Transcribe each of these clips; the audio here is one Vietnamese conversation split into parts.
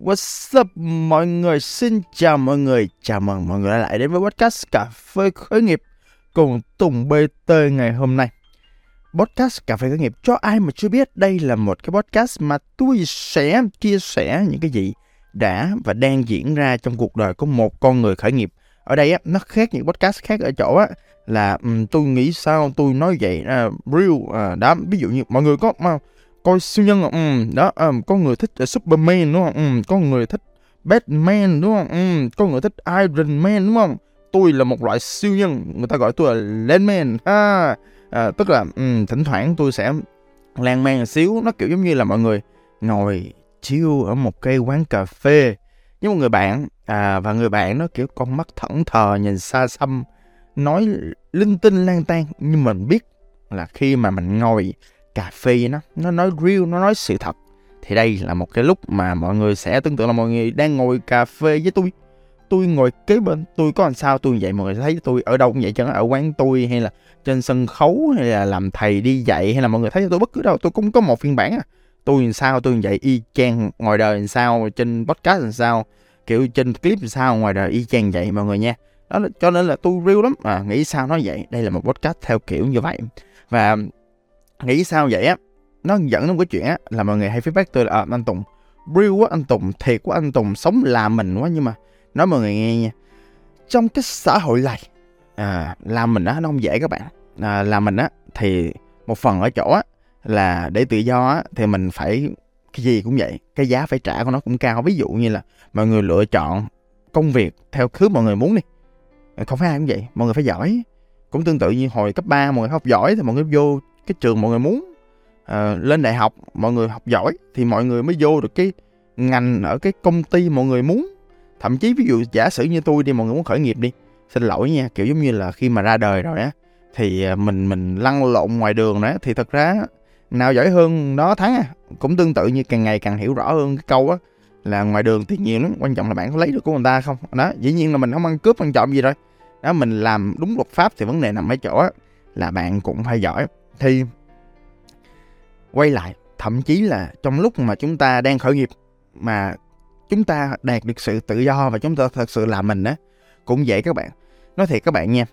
What's up mọi người, xin chào mọi người, chào mừng mọi người đã lại đến với podcast Cà phê khởi nghiệp cùng Tùng BT ngày hôm nay. Podcast Cà phê khởi nghiệp cho ai mà chưa biết đây là một cái podcast mà tôi sẽ chia sẻ những cái gì đã và đang diễn ra trong cuộc đời của một con người khởi nghiệp. Ở đây á, nó khác những podcast khác ở chỗ á là um, tôi nghĩ sao tôi nói vậy uh, real à, uh, đó ví dụ như mọi người có uh, coi siêu nhân um, đó ờ, um, có người thích uh, Superman đúng không? Ừ, um, có người thích Batman đúng không? Ừ, um, có người thích Iron Man đúng không? Tôi là một loại siêu nhân người ta gọi tôi là Landman ha. À, tức là um, thỉnh thoảng tôi sẽ lan man một xíu nó kiểu giống như là mọi người ngồi chiêu ở một cây quán cà phê với một người bạn à, và người bạn nó kiểu con mắt thẫn thờ nhìn xa xăm nói linh tinh lang tan nhưng mình biết là khi mà mình ngồi cà phê nó nó nói real nó nói sự thật. Thì đây là một cái lúc mà mọi người sẽ tưởng tượng là mọi người đang ngồi cà phê với tôi. Tôi ngồi kế bên tôi có làm sao tôi vậy? Mọi người thấy tôi ở đâu cũng vậy chẳng ở quán tôi hay là trên sân khấu hay là làm thầy đi dạy hay là mọi người thấy tôi bất cứ đâu tôi cũng có một phiên bản à. Tôi làm sao tôi vậy? Y chang ngoài đời làm sao? Trên podcast làm sao? Kiểu trên clip làm sao ngoài đời y chang vậy mọi người nha. Đó là, cho nên là tôi real lắm. À nghĩ sao nói vậy? Đây là một podcast theo kiểu như vậy. Và nghĩ sao vậy á? Nó dẫn đến cái chuyện á là mọi người hay feedback tôi là à, anh Tùng real quá anh Tùng thiệt quá anh Tùng sống làm mình quá. Nhưng mà nói mọi người nghe nha. Trong cái xã hội này à, làm mình á nó không dễ các bạn. À, làm mình á thì một phần ở chỗ á là để tự do á thì mình phải cái gì cũng vậy cái giá phải trả của nó cũng cao. Ví dụ như là mọi người lựa chọn công việc theo thứ mọi người muốn đi. Không phải ai cũng vậy mọi người phải giỏi. Cũng tương tự như hồi cấp 3 mọi người học giỏi thì mọi người vô cái trường mọi người muốn uh, lên đại học mọi người học giỏi thì mọi người mới vô được cái ngành ở cái công ty mọi người muốn. Thậm chí ví dụ giả sử như tôi đi mọi người muốn khởi nghiệp đi xin lỗi nha kiểu giống như là khi mà ra đời rồi á thì à, mình mình lăn lộn ngoài đường đó thì thật ra nào giỏi hơn đó thắng à. cũng tương tự như càng ngày càng hiểu rõ hơn cái câu á là ngoài đường thì nhiều lắm quan trọng là bạn có lấy được của người ta không? Đó dĩ nhiên là mình không ăn cướp ăn trộm gì rồi. Đó mình làm đúng luật pháp thì vấn đề nằm ở chỗ á, là bạn cũng phải giỏi thì quay lại thậm chí là trong lúc mà chúng ta đang khởi nghiệp mà chúng ta đạt được sự tự do và chúng ta thật sự làm mình á cũng vậy các bạn. Nói thiệt các bạn nha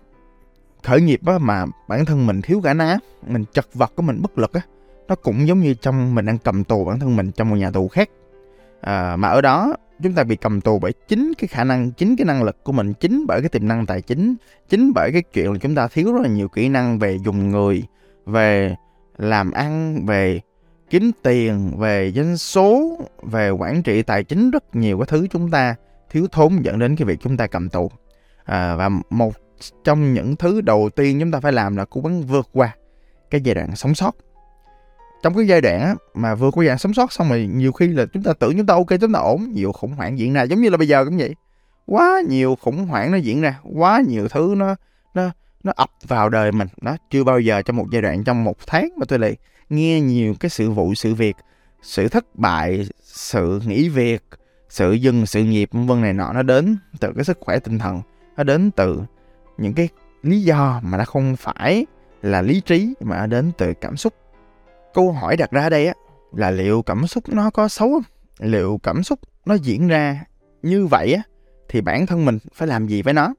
khởi nghiệp á mà bản thân mình thiếu cả ná mình chật vật của mình bất lực á nó cũng giống như trong mình đang cầm tù bản thân mình trong một nhà tù khác. À, mà ở đó chúng ta bị cầm tù bởi chính cái khả năng chính cái năng lực của mình chính bởi cái tiềm năng tài chính chính bởi cái chuyện là chúng ta thiếu rất là nhiều kỹ năng về dùng người về làm ăn về kiếm tiền về doanh số về quản trị tài chính rất nhiều cái thứ chúng ta thiếu thốn dẫn đến cái việc chúng ta cầm tù. À, và một trong những thứ đầu tiên chúng ta phải làm là cố gắng vượt qua cái giai đoạn sống sót. Trong cái giai đoạn á, mà vượt qua giai đoạn sống sót xong rồi nhiều khi là chúng ta tưởng chúng ta ok chúng ta ổn nhiều khủng hoảng diễn ra giống như là bây giờ cũng vậy. Quá nhiều khủng hoảng nó diễn ra quá nhiều thứ nó nó ập vào đời mình. Nó chưa bao giờ trong một giai đoạn, trong một tháng mà tôi lại nghe nhiều cái sự vụ, sự việc, sự thất bại, sự nghỉ việc, sự dừng sự nghiệp vân này nọ. Nó đến từ cái sức khỏe tinh thần. Nó đến từ những cái lý do mà nó không phải là lý trí, mà nó đến từ cảm xúc. Câu hỏi đặt ra đây á, là liệu cảm xúc nó có xấu không? Liệu cảm xúc nó diễn ra như vậy á, thì bản thân mình phải làm gì với nó?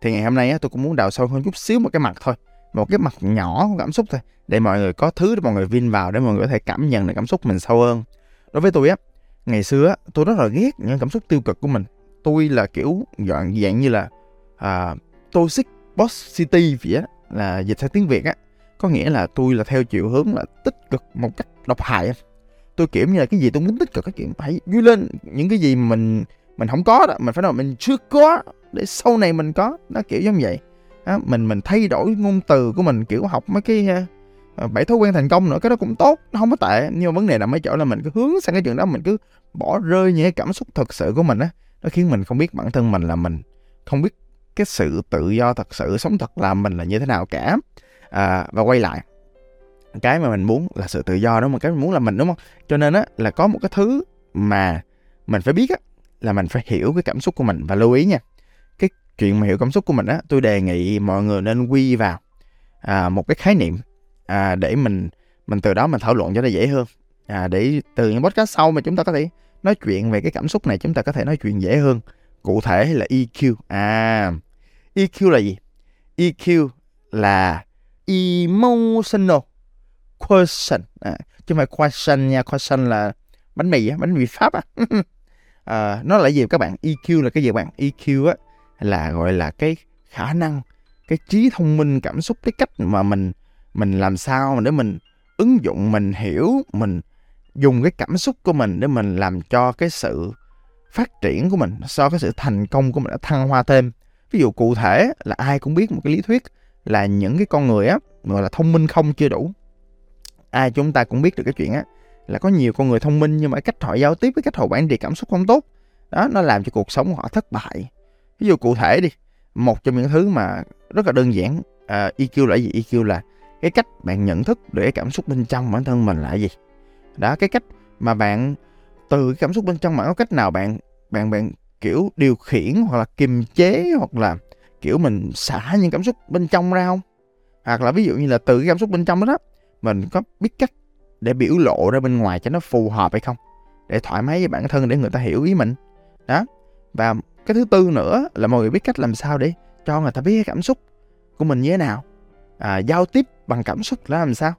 Thì ngày hôm nay á tôi cũng muốn đào sâu hơn chút xíu một cái mặt thôi. Một cái mặt nhỏ của cảm xúc thôi để mọi người có thứ để mọi người vin vào để mọi người có thể cảm nhận được cảm xúc mình sâu hơn. Đối với tôi á ngày xưa á tôi rất là ghét những cảm xúc tiêu cực của mình. Tôi là kiểu dạng dạng như là à, toxic positivity vậy á là dịch sang tiếng việt á. Có nghĩa là tôi là theo chiều hướng là tích cực một cách độc hại tôi kiểu như là cái gì tôi muốn tích cực cái chuyện phải vui lên những cái gì mình mình không có đó mình phải nói mình chưa có để sau này mình có. Nó kiểu giống vậy. À, mình mình thay đổi ngôn từ của mình kiểu học mấy cái uh, bảy thói quen thành công nữa cái đó cũng tốt nó không có tệ. Nhưng mà vấn đề là mấy chỗ là mình cứ hướng sang cái chuyện đó mình cứ bỏ rơi những cái cảm xúc thật sự của mình á nó khiến mình không biết bản thân mình là mình không biết cái sự tự do thật sự sống thật là mình là như thế nào cả. À, và quay lại. Cái mà mình muốn là sự tự do đúng không? Cái mình muốn là mình đúng không? Cho nên á là có một cái thứ mà mình phải biết á là mình phải hiểu cái cảm xúc của mình và lưu ý nha chuyện mà hiểu cảm xúc của mình á tôi đề nghị mọi người nên quy vào à, một cái khái niệm à, để mình mình từ đó mình thảo luận cho nó dễ hơn. À, để từ những podcast sau mà chúng ta có thể nói chuyện về cái cảm xúc này chúng ta có thể nói chuyện dễ hơn. Cụ thể là EQ à EQ là gì? EQ là emotional question, à, chứ không phải question nha question là bánh mì á bánh mì pháp á. À, nó là gì các bạn? EQ là cái gì các bạn? EQ á là, gọi là, cái khả năng, cái trí thông minh, cảm xúc, cái cách mà mình mình làm sao để mình ứng dụng, mình hiểu, mình dùng cái cảm xúc của mình để mình làm cho cái sự phát triển của mình, so cái sự thành công của mình đã thăng hoa thêm. Ví dụ cụ thể là ai cũng biết một cái lý thuyết là những cái con người á, gọi là thông minh không chưa đủ. Ai chúng ta cũng biết được cái chuyện á, là có nhiều con người thông minh nhưng mà cách họ giao tiếp với cách họ quản trị cảm xúc không tốt. Đó, nó làm cho cuộc sống của họ thất bại ví dụ cụ thể đi một trong những thứ mà rất là đơn giản à, EQ là gì? EQ là cái cách bạn nhận thức được cái cảm xúc bên trong bản thân mình là gì? Đó cái cách mà bạn từ cái cảm xúc bên trong bạn có cách nào bạn bạn bạn kiểu điều khiển hoặc là kiềm chế hoặc là kiểu mình xả những cảm xúc bên trong ra không? Hoặc là ví dụ như là từ cái cảm xúc bên trong đó, đó mình có biết cách để biểu lộ ra bên ngoài cho nó phù hợp hay không? Để thoải mái với bản thân để người ta hiểu ý mình. Đó và cái thứ tư nữa là mọi người biết cách làm sao để cho người ta biết cái cảm xúc của mình như thế nào. À, giao tiếp bằng cảm xúc là làm sao?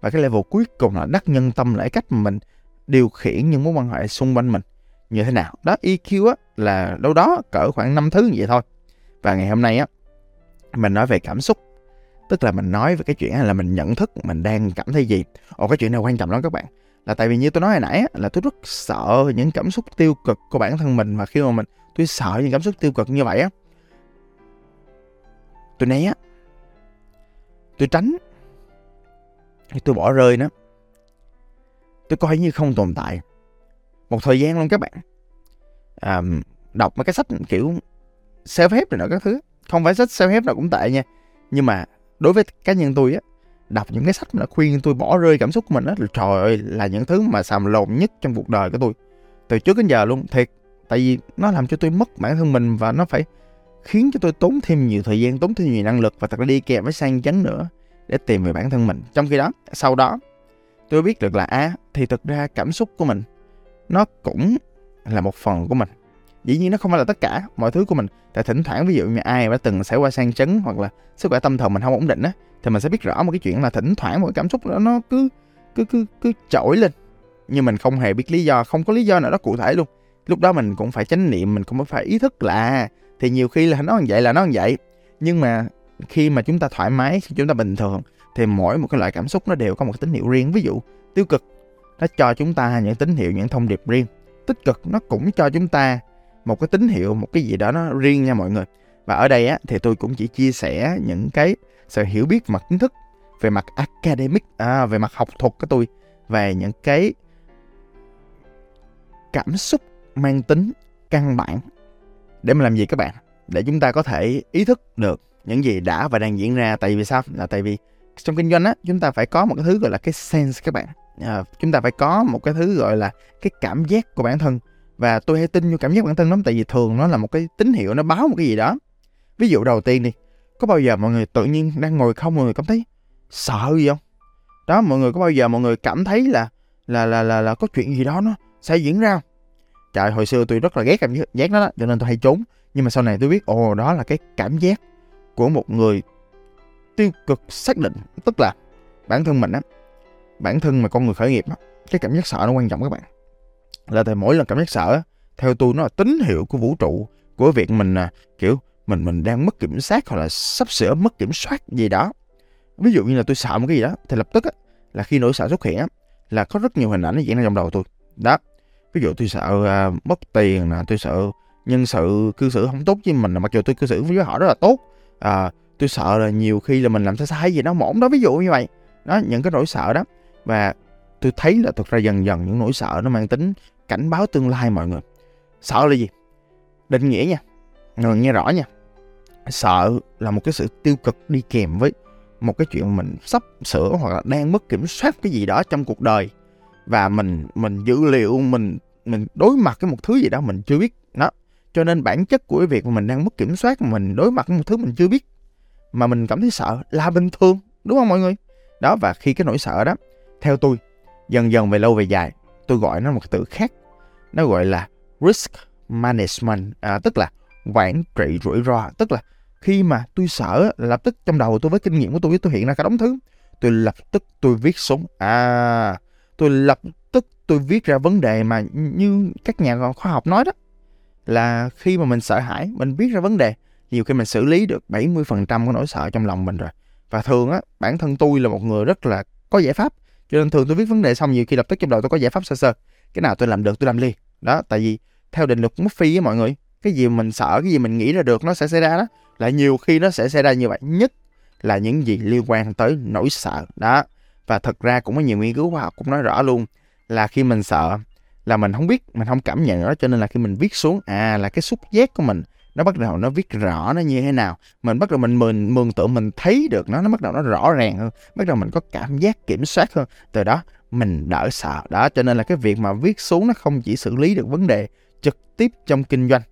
Và cái level cuối cùng là đắc nhân tâm lại cách mà mình điều khiển những mối quan hệ xung quanh mình như thế nào. Đó EQ á là đâu đó cỡ khoảng 5 thứ như vậy thôi. Và ngày hôm nay á mình nói về cảm xúc. Tức là mình nói về cái chuyện là mình nhận thức mình đang cảm thấy gì. Ồ cái chuyện này quan trọng lắm các bạn là tại vì như tôi nói hồi nãy á, là tôi rất sợ những cảm xúc tiêu cực của bản thân mình và khi mà mình tôi sợ những cảm xúc tiêu cực như vậy á. Tôi né tôi tránh. Tôi bỏ rơi nó. Tôi coi như không tồn tại. Một thời gian luôn các bạn. À, đọc mấy cái sách kiểu self help rồi nọ các thứ. Không phải sách self help nào cũng tệ nha. Nhưng mà đối với cá nhân tôi á đọc những cái sách mà nó khuyên tôi bỏ rơi cảm xúc của mình á trời ơi, là những thứ mà xàm lồn nhất trong cuộc đời của tôi. Từ trước đến giờ luôn, thiệt, tại vì nó làm cho tôi mất bản thân mình và nó phải khiến cho tôi tốn thêm nhiều thời gian, tốn thêm nhiều năng lực và thật ra đi kèm với sang chấn nữa để tìm về bản thân mình. Trong khi đó, sau đó, tôi biết được là à thì thực ra cảm xúc của mình, nó cũng là một phần của mình. Dĩ nhiên nó không phải là tất cả, mọi thứ của mình. Tại thỉnh thoảng ví dụ như ai đã từng xảy qua sang chấn hoặc là sức khỏe tâm thần mình không ổn định á thì mình sẽ biết rõ một cái chuyện là thỉnh thoảng một cái cảm xúc đó nó cứ cứ cứ cứ trỗi lên. Nhưng mình không hề biết lý do, không có lý do nào đó cụ thể luôn. Lúc đó mình cũng phải chánh niệm, mình cũng phải ý thức là, thì nhiều khi là nó như vậy là nó như vậy. Nhưng mà khi mà chúng ta thoải mái, khi chúng ta bình thường, thì mỗi một cái loại cảm xúc nó đều có một tín hiệu riêng. Ví dụ, tiêu cực, nó cho chúng ta những tín hiệu, những thông điệp riêng. Tích cực, nó cũng cho chúng ta một cái tín hiệu, một cái gì đó nó riêng nha mọi người. Và ở đây á, thì tôi cũng chỉ chia sẻ những cái sự hiểu biết mặt kiến thức về mặt academic à, về mặt học thuật của tôi về những cái cảm xúc mang tính căn bản để mà làm gì các bạn? Để chúng ta có thể ý thức được những gì đã và đang diễn ra. Tại vì sao? Là tại vì trong kinh doanh á chúng ta phải có một cái thứ gọi là cái sense các bạn. À, chúng ta phải có một cái thứ gọi là cái cảm giác của bản thân. Và tôi hay tin vô cảm giác bản thân lắm tại vì thường nó là một cái tín hiệu nó báo một cái gì đó. Ví dụ đầu tiên đi có bao giờ mọi người tự nhiên đang ngồi không mọi người cảm thấy sợ gì không? Đó mọi người có bao giờ mọi người cảm thấy là là là là, là có chuyện gì đó nó sẽ diễn ra không? Trời hồi xưa tôi rất là ghét cảm giác đó, đó cho nên tôi hay trốn. Nhưng mà sau này tôi biết ồ đó là cái cảm giác của một người tiêu cực xác định. Tức là bản thân mình á bản thân mà con người khởi nghiệp á cái cảm giác sợ nó quan trọng các bạn. Là tại mỗi lần cảm giác sợ theo tôi nó là tín hiệu của vũ trụ của việc mình à, kiểu mình mình đang mất kiểm soát hoặc là sắp sửa mất kiểm soát gì đó. Ví dụ như là tôi sợ một cái gì đó thì lập tức á, là khi nỗi sợ xuất hiện á, là có rất nhiều hình ảnh nó diễn ra trong đầu tôi. Đó. Ví dụ tôi sợ à, mất tiền nè tôi sợ nhân sự cư xử không tốt với mình mặc dù tôi cư xử với họ rất là tốt. À, tôi sợ là nhiều khi là mình làm sai sai gì đó mỏng đó ví dụ như vậy. Đó những cái nỗi sợ đó. Và tôi thấy là thực ra dần dần những nỗi sợ nó mang tính cảnh báo tương lai mọi người. Sợ là gì? Định nghĩa nha. Người nghe rõ nha sợ là một cái sự tiêu cực đi kèm với một cái chuyện mình sắp sửa hoặc là đang mất kiểm soát cái gì đó trong cuộc đời. Và mình mình dữ liệu mình mình đối mặt với một thứ gì đó mình chưa biết đó. Cho nên bản chất của cái việc mà mình đang mất kiểm soát mình đối mặt với một thứ mình chưa biết mà mình cảm thấy sợ là bình thường đúng không mọi người? Đó và khi cái nỗi sợ đó theo tôi dần dần về lâu về dài tôi gọi nó một từ khác. Nó gọi là risk management à, tức là quản trị rủi ro. Tức là khi mà tôi sợ lập tức trong đầu tôi với kinh nghiệm của tôi tôi hiện ra cả đống thứ. Tôi lập tức tôi viết xuống à tôi lập tức tôi viết ra vấn đề mà như các nhà khoa học nói đó. Là khi mà mình sợ hãi, mình viết ra vấn đề, nhiều khi mình xử lý được 70% của nỗi sợ trong lòng mình rồi. Và thường á, bản thân tôi là một người rất là có giải pháp, cho nên thường tôi viết vấn đề xong nhiều khi lập tức trong đầu tôi có giải pháp sơ sơ. Cái nào tôi làm được, tôi làm liền. Đó, tại vì theo định luật Murphy á mọi người cái gì mình sợ, cái gì mình nghĩ ra được nó sẽ xảy ra đó. Lại nhiều khi nó sẽ xảy ra như vậy. Nhất là những gì liên quan tới nỗi sợ. Đó. Và thật ra cũng có nhiều nghiên cứu khoa học cũng nói rõ luôn là khi mình sợ là mình không biết, mình không cảm nhận nó, cho nên là khi mình viết xuống à là cái xúc giác của mình nó bắt đầu nó viết rõ nó như thế nào. Mình bắt đầu mình mường mường tượng mình thấy được nó nó bắt đầu nó rõ ràng hơn. Bắt đầu mình có cảm giác kiểm soát hơn. Từ đó, mình đỡ sợ. Đó, cho nên là cái việc mà viết xuống nó không chỉ xử lý được vấn đề trực tiếp trong kinh doanh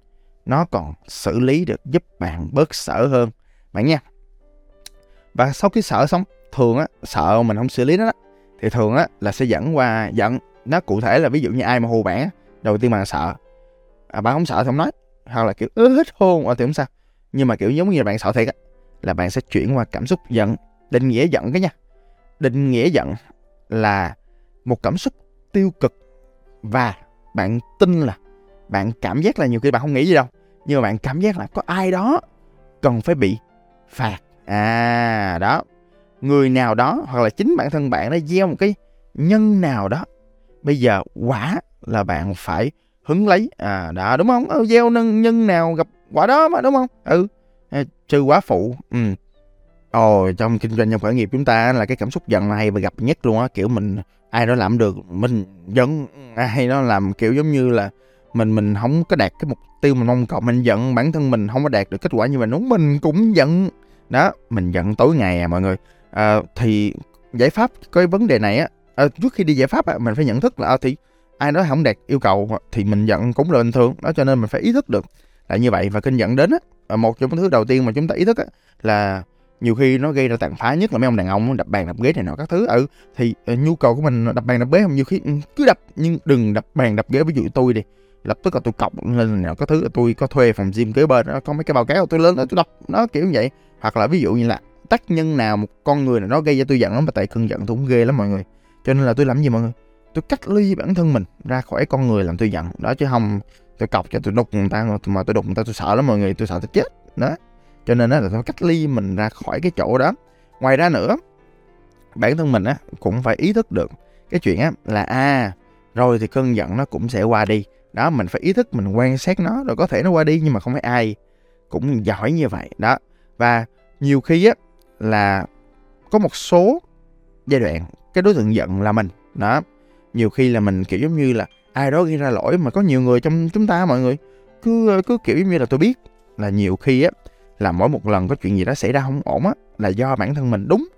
nó còn xử lý được giúp bạn bớt sợ hơn. Bạn nha. Và sau khi sợ xong thường á sợ mình không xử lý nó đó thì thường á là sẽ dẫn qua giận nó cụ thể là ví dụ như ai mà hù bạn đầu tiên bạn sợ. À, bạn không sợ thì không nói. Hoặc là kiểu ứ hết hôn thì không sao. Nhưng mà kiểu giống như là bạn sợ thiệt á là bạn sẽ chuyển qua cảm xúc giận. Định nghĩa giận cái nha. Định nghĩa giận là một cảm xúc tiêu cực. Và bạn tin là bạn cảm giác là nhiều khi bạn không nghĩ gì đâu nhưng mà bạn cảm giác là có ai đó cần phải bị phạt. À đó. Người nào đó hoặc là chính bản thân bạn đã gieo một cái nhân nào đó bây giờ quả là bạn phải hứng lấy. À đó đúng không? Ừ, gieo nhân nhân nào gặp quả đó mà đúng không? Ừ à, trừ quả phụ. Ừ. Ồ trong kinh doanh trong khởi nghiệp chúng ta là cái cảm xúc giận là hay và gặp nhất luôn á kiểu mình ai đó làm được mình giận ai đó làm kiểu giống như là mình mình không có đạt cái mục tiêu mình mong cầu. Mình giận bản thân mình không có đạt được kết quả như mình đúng mình cũng giận. Đó mình giận tối ngày à mọi người. À, thì giải pháp cái vấn đề này á à, trước khi đi giải pháp á mình phải nhận thức là à, thì ai nói không đạt yêu cầu thì mình giận cũng là bình thường. Đó cho nên mình phải ý thức được là như vậy. Và kinh dẫn đến á à, một trong những thứ đầu tiên mà chúng ta ý thức á là nhiều khi nó gây ra tàn phá nhất là mấy ông đàn ông đập bàn đập ghế này nọ các thứ. Ừ thì uh, nhu cầu của mình đập bàn đập ghế không? Nhiều khi ừ, cứ đập nhưng đừng đập bàn đập ghế. Ví dụ tôi đi lập tức là tôi cọc lên nào có thứ tôi có thuê phòng gym kế bên đó có mấy cái báo kéo tôi lên đó tôi đọc nó kiểu như vậy. Hoặc là ví dụ như là tác nhân nào một con người nào đó gây ra tôi giận lắm mà tại cơn giận tôi cũng ghê lắm mọi người. Cho nên là tôi làm gì mọi người? Tôi cách ly bản thân mình ra khỏi con người làm tôi giận. Đó chứ không tôi cọc cho tôi đục người ta mà tôi đục người ta tôi sợ lắm mọi người tôi sợ tôi chết. Đó. Cho nên là tôi cách ly mình ra khỏi cái chỗ đó. Ngoài ra nữa bản thân mình á cũng phải ý thức được cái chuyện á là a à, rồi thì cơn giận nó cũng sẽ qua đi đó, mình phải ý thức mình quan sát nó rồi có thể nó qua đi, nhưng mà không phải ai cũng giỏi như vậy. Đó, và nhiều khi á, là có một số giai đoạn cái đối tượng giận là mình. Đó, nhiều khi là mình, kiểu giống như là, ai đó gây ra lỗi mà có nhiều người trong chúng ta mọi người, cứ cứ kiểu giống như là tôi biết là nhiều khi á, là mỗi một lần có chuyện gì đó xảy ra không ổn á, là do bản thân mình. Đúng,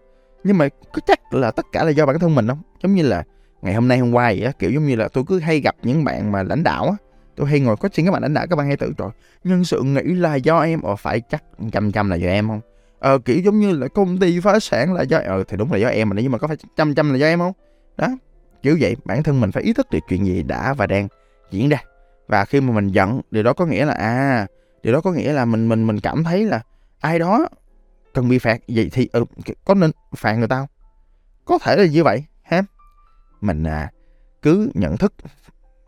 nhưng mà có chắc là tất cả là do bản thân mình không? Giống như là ngày hôm nay hôm qua vậy á kiểu giống như là tôi cứ hay gặp những bạn mà lãnh đạo á tôi hay ngồi coaching các bạn lãnh đạo các bạn hay tự rồi nhân sự nghĩ là do em? Ờ phải chắc trăm trăm là do em không? Ờ kiểu giống như là công ty phá sản là do ờ thì đúng là do em mà nhưng mà có phải trăm trăm là do em không? Đó kiểu vậy bản thân mình phải ý thức được chuyện gì đã và đang diễn ra. Và khi mà mình giận điều đó có nghĩa là à điều đó có nghĩa là mình mình mình cảm thấy là ai đó cần bị phạt. Vậy thì ừ, có nên phạt người ta không? Có thể là như vậy mình à, cứ nhận thức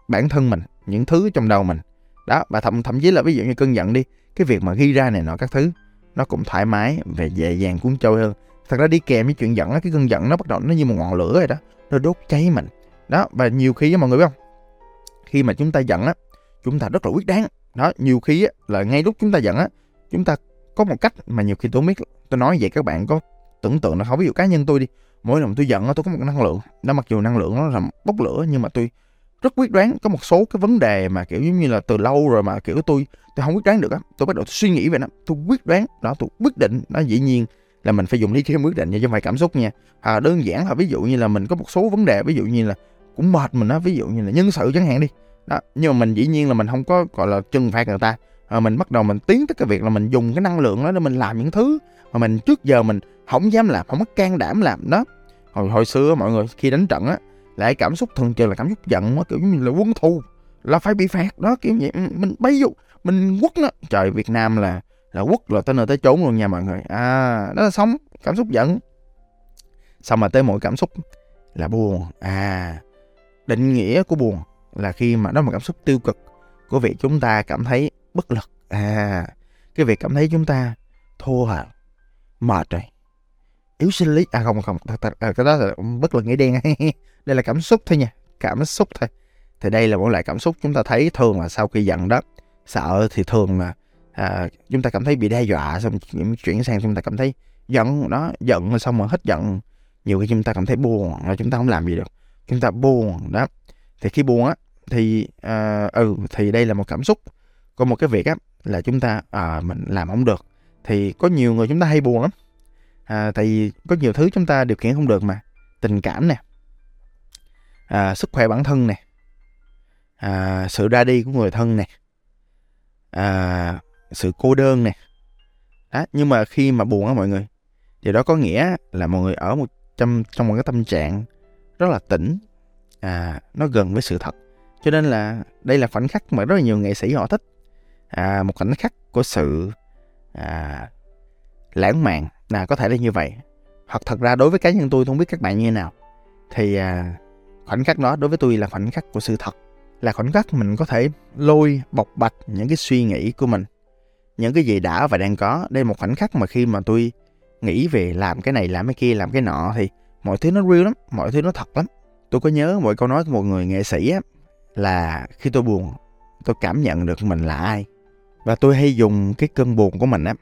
bản thân mình những thứ trong đầu mình. Đó và thậm thậm chí là ví dụ như cơn giận đi cái việc mà ghi ra này nọ các thứ nó cũng thoải mái và dễ dàng cuốn trôi hơn. Thật ra đi kèm với chuyện giận á cái cơn giận nó bắt đầu nó như một ngọn lửa rồi đó nó đốt cháy mình. Đó và nhiều khi á mọi người biết không? Khi mà chúng ta giận á chúng ta rất là quyết đoán. Đó nhiều khi á là ngay lúc chúng ta giận á chúng ta có một cách mà nhiều khi tôi không biết tôi nói vậy các bạn có tưởng tượng là không? Ví dụ cá nhân tôi đi mỗi lần tôi giận tôi có một năng lượng. Nó mặc dù năng lượng nó là bốc lửa nhưng mà tôi rất quyết đoán có một số cái vấn đề mà kiểu giống như là từ lâu rồi mà kiểu tôi tôi không quyết đoán được á. Tôi bắt đầu suy nghĩ về nó tôi quyết đoán đó tôi quyết định. Nó dĩ nhiên là mình phải dùng lý trí quyết định chứ không phải cảm xúc nha. À, đơn giản là ví dụ như là mình có một số vấn đề ví dụ như là cũng mệt mình á ví dụ như là nhân sự chẳng hạn đi. Đó nhưng mà mình dĩ nhiên là mình không có gọi là trừng phạt người ta. À, mình bắt đầu mình tiến tới cái việc là mình dùng cái năng lượng đó để mình làm những thứ mà mình trước giờ mình không dám làm không có can đảm làm. Đó hồi hồi xưa mọi người, khi đánh trận á, lại cảm xúc thường trường là cảm xúc giận quá, kiểu như là quân thù, là phải bị phạt đó, kiểu vậy. Mình bay vô mình quất nó trời, Việt Nam là là quất là tới nơi tới chốn luôn nha mọi người. À đó là sống, cảm xúc giận. Xong mà tới mỗi cảm xúc là buồn. À định nghĩa của buồn là khi mà đó là một cảm xúc tiêu cực của việc chúng ta cảm thấy bất lực. À cái việc cảm thấy chúng ta thua à mệt rồi yếu sinh lý. À không không thật, thật, à, cái đó là bất lực nghĩa đen. Đây là cảm xúc thôi nha cảm xúc thôi. Thì đây là một loại cảm xúc chúng ta thấy thường là sau khi giận đó. Sợ thì thường là à, chúng ta cảm thấy bị đe dọa xong chuyển sang chúng ta cảm thấy giận đó giận xong mà hết giận. Nhiều khi chúng ta cảm thấy buồn là chúng ta không làm gì được. Chúng ta buồn đó. Thì khi buồn á thì à, ừ thì đây là một cảm xúc còn một cái việc á là chúng ta à, mình làm không được. Thì có nhiều người chúng ta hay buồn lắm à, tại vì có nhiều thứ chúng ta điều khiển không được mà. Tình cảm nè. À, sức khỏe bản thân nè. À, sự ra đi của người thân nè. À, sự cô đơn nè. Đó nhưng mà khi mà buồn á mọi người thì đó có nghĩa là mọi người ở một trong trong một cái tâm trạng rất là tĩnh à nó gần với sự thật. Cho nên là đây là khoảnh khắc mà rất là nhiều nghệ sĩ họ thích. À, một khoảnh khắc của sự à, lãng mạn là có thể là như vậy. Hoặc thật ra đối với cá nhân tôi không biết các bạn như thế nào. Thì à, khoảnh khắc đó đối với tôi là khoảnh khắc của sự thật là khoảnh khắc mình có thể lôi bộc bạch những cái suy nghĩ của mình những cái gì đã và đang có. Đây là một khoảnh khắc mà khi mà tôi nghĩ về làm cái này làm cái kia làm cái nọ thì mọi thứ nó real lắm mọi thứ nó thật lắm. Tôi có nhớ một câu nói của một người nghệ sĩ á là khi tôi buồn tôi cảm nhận được mình là ai. Và tôi hay dùng cái cơn buồn của mình á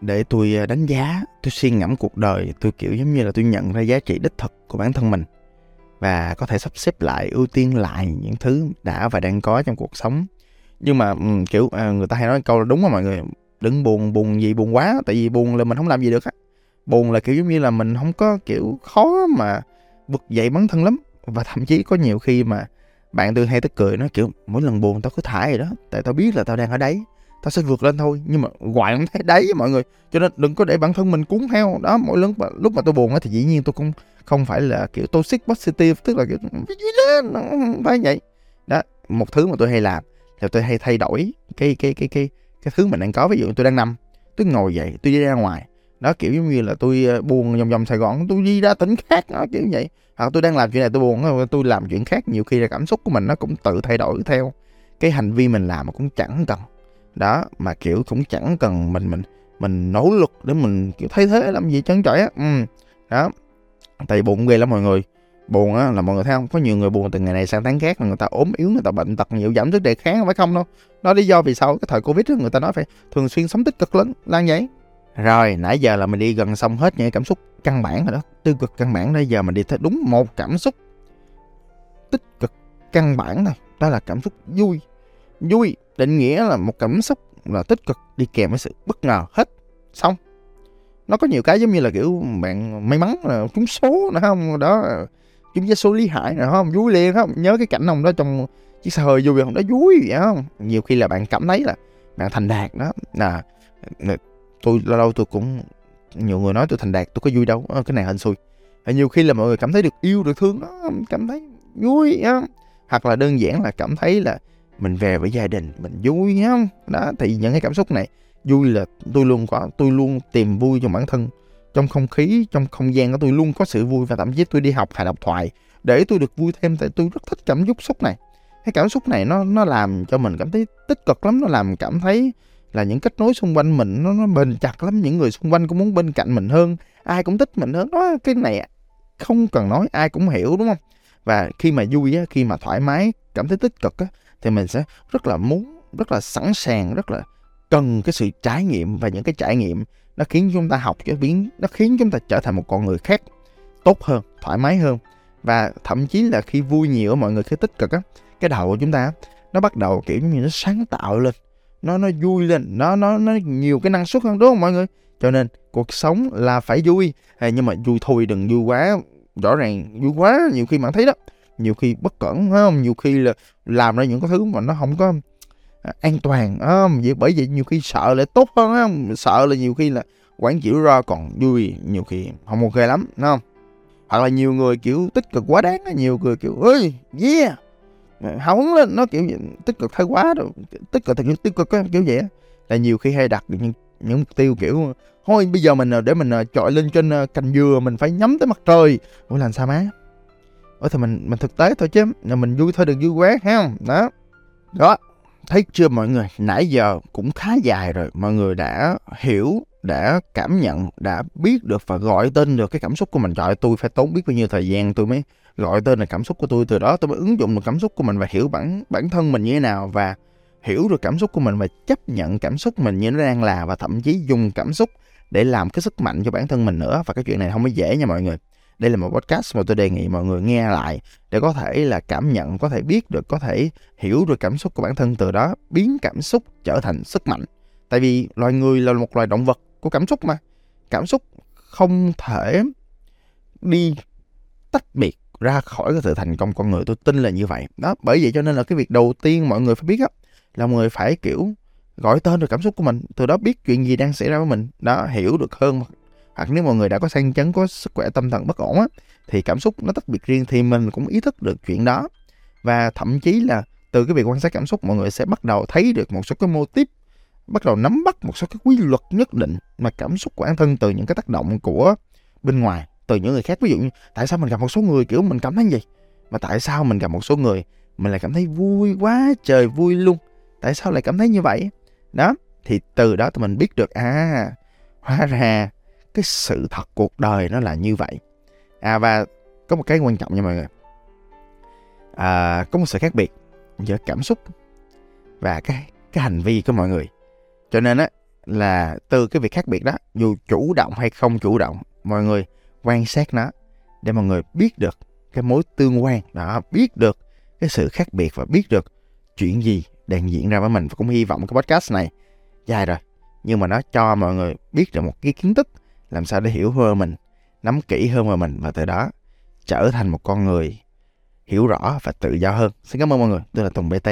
để tôi ờ, đánh giá tôi suy ngẫm cuộc đời tôi kiểu giống như là tôi nhận ra giá trị đích thực của bản thân mình. Và có thể sắp xếp lại ưu tiên lại những thứ đã và đang có trong cuộc sống. Nhưng mà um, kiểu à, người ta hay nói câu là đúng mà mọi người đừng buồn buồn gì buồn quá tại vì buồn là mình không làm gì được á. Buồn là kiểu giống như là mình không có kiểu khó mà bực dậy bản thân lắm. Và thậm chí có nhiều khi mà bạn tôi hay tức cười nó kiểu mỗi lần buồn tao cứ thải rồi đó tại tao biết là tao đang ở đấy ta sẽ vượt lên thôi. Nhưng mà hoài không thấy đấy mọi người. Cho nên đừng có để bản thân mình cuốn theo. Đó, mỗi lần lúc mà tôi buồn thì dĩ nhiên tôi cũng không phải là kiểu toxic positive, tức là kiểu lên không phải vậy. Đó, một thứ mà tôi hay làm là tôi hay thay đổi cái cái cái cái cái thứ mình đang có. Ví dụ tôi đang nằm, tôi ngồi dậy, tôi đi ra ngoài. Đó, kiểu giống như là tôi ờ, buồn vòng vòng Sài Gòn, tôi đi ra tỉnh khác, đó, kiểu vậy. Hoặc tôi đang làm chuyện này, tôi buồn tôi làm chuyện khác, nhiều khi là cảm xúc của mình nó cũng tự thay đổi theo cái hành vi mình làm mà cũng chẳng cần đó mà kiểu cũng chẳng cần mình mình mình nỗ lực để mình kiểu thay thế làm gì chân trời á. Ừ. đó. Tại buồn ghê lắm mọi người. Buồn á là mọi người thấy không? Có nhiều người buồn từ ngày này sang tháng khác là người ta ốm yếu người ta bệnh tật nhiều giảm sức đề kháng phải không đâu? Đó lý do vì sao cái thời covid đó, người ta nói phải thường xuyên sống tích cực lớn lan vậy. Rồi nãy giờ là mình đi gần xong hết những cảm xúc căn bản rồi đó tiêu cực căn bản. Bây giờ mình đi thấy đúng một cảm xúc tích cực căn bản này đó là cảm xúc vui vui, định nghĩa là một cảm xúc là tích cực, đi kèm với sự bất ngờ hết. Xong, nó có nhiều cái giống như là kiểu bạn may mắn là trúng số nữa không? Đó, trúng vé số lý hải nữa không? Vui liền không? Nhớ cái cảnh ông đó trong chiếc xe hơi vui không? Đó, vui vậy không? Nhiều khi là bạn cảm thấy là bạn thành đạt đó. Là tôi, lâu lâu tôi cũng, nhiều người nói tôi thành đạt, tôi có vui đâu. Ờ, cái này hên xui. Ờ, nhiều khi là mọi người cảm thấy được yêu được thương đó, cảm thấy vui á hoặc là đơn giản là cảm thấy là mình về với gia đình mình vui không đó thì những cái cảm xúc này vui là tôi luôn có tôi luôn tìm vui cho bản thân. Trong không khí trong không gian của tôi luôn có sự vui và thậm chí tôi đi học hay đọc thoại để tôi được vui thêm. Tại tôi rất thích cảm xúc xúc này. Cái cảm xúc này nó nó làm cho mình cảm thấy tích cực lắm nó làm cảm thấy là những kết nối xung quanh mình nó, nó bền chặt lắm. Những người xung quanh cũng muốn bên cạnh mình hơn ai cũng thích mình hơn. Đó cái này không cần nói ai cũng hiểu đúng không? Và khi mà vui á khi mà thoải mái cảm thấy tích cực á thì mình sẽ rất là muốn, rất là sẵn sàng, rất là cần cái sự trải nghiệm và những cái trải nghiệm nó khiến chúng ta học cái biến, nó khiến chúng ta trở thành một con người khác, tốt hơn, thoải mái hơn. Và thậm chí là khi vui nhiều mọi người, khi tích cực á, cái đầu của chúng ta nó bắt đầu, kiểu như, nó sáng tạo lên, nó nó vui lên, nó nó nó nhiều cái năng suất hơn, đúng không mọi người? Cho nên cuộc sống là phải vui. Hay nhưng mà vui thôi, đừng vui quá, rõ ràng vui quá, nhiều khi bạn thấy đó. Nhiều khi bất cẩn không? Nhiều khi là làm ra những cái thứ mà nó không có à, an toàn à, vậy bởi vậy nhiều khi sợ lại tốt hơn á sợ là nhiều khi là quản chịu ra còn vui nhiều khi không ok lắm đúng không? Hoặc là nhiều người kiểu tích cực quá đáng nhiều người kiểu ơi yeah! Hào hứng lên nó kiểu tích cực thái quá rồi tích cực thật sự tích cực kiểu vậy á là nhiều khi hay đặt những những mục tiêu kiểu thôi bây giờ mình ờ, để mình ờ, chọi lên trên ờ, cành dừa mình phải nhắm tới mặt trời. Ủa làm sao má? Ở thì mình mình thực tế thôi chứ. Là mình vui thôi, đừng vui quá ha đó. Đó. Thấy chưa mọi người? Nãy giờ cũng khá dài rồi. Mọi người đã hiểu, đã cảm nhận, đã biết được và gọi tên được cái cảm xúc của mình. Trời tôi phải tốn biết bao nhiêu thời gian tôi mới gọi tên là cảm xúc của tôi. Từ đó tôi mới ứng dụng được cảm xúc của mình và hiểu bản bản thân mình như thế nào và hiểu được cảm xúc của mình và chấp nhận cảm xúc mình như nó đang là và thậm chí dùng cảm xúc để làm cái sức mạnh cho bản thân mình nữa. Và cái chuyện này không có dễ nha mọi người đây là một podcast mà tôi đề nghị mọi người nghe lại để có thể là cảm nhận, có thể biết được, có thể hiểu được cảm xúc của bản thân từ đó, biến cảm xúc trở thành sức mạnh. Tại vì loài người là một loài động vật của cảm xúc mà. Cảm xúc không thể đi tách biệt ra khỏi cái sự thành công con người, tôi tin là như vậy. Đó, bởi vậy cho nên là cái việc đầu tiên mọi người phải biết á, là mọi người phải, kiểu, gọi tên được cảm xúc của mình, từ đó biết chuyện gì đang xảy ra với mình, đó, hiểu được hơn hoặc nếu mọi người đã có sang chấn, có sức khỏe tâm thần bất ổn á, thì cảm xúc nó tách biệt riêng thì mình cũng ý thức được chuyện đó. Và thậm chí là từ cái việc quan sát cảm xúc, mọi người sẽ bắt đầu thấy được một số cái mô típ, bắt đầu nắm bắt một số cái quy luật nhất định mà cảm xúc của bản thân từ những cái tác động của bên ngoài, từ những người khác. Ví dụ như, tại sao mình gặp một số người kiểu mình cảm thấy gì mà tại sao mình gặp một số người mình lại cảm thấy vui quá trời vui luôn? Tại sao lại cảm thấy như vậy? Đó, thì từ đó tụi mình biết được à hóa ra cái sự thật cuộc đời nó là như vậy. À và có một cái quan trọng nha mọi người. À, có một sự khác biệt giữa cảm xúc và cái cái hành vi của mọi người. Cho nên á là từ cái việc khác biệt đó dù chủ động hay không chủ động mọi người quan sát nó để mọi người biết được cái mối tương quan đó biết được cái sự khác biệt và biết được chuyện gì đang diễn ra với mình. Và cũng hy vọng cái podcast này dài rồi nhưng mà nó cho mọi người biết được một cái kiến thức làm sao để hiểu hơn mình, nắm kỹ hơn về mình và từ đó trở thành một con người hiểu rõ và tự do hơn. Xin cảm ơn mọi người. Tôi là tùng bt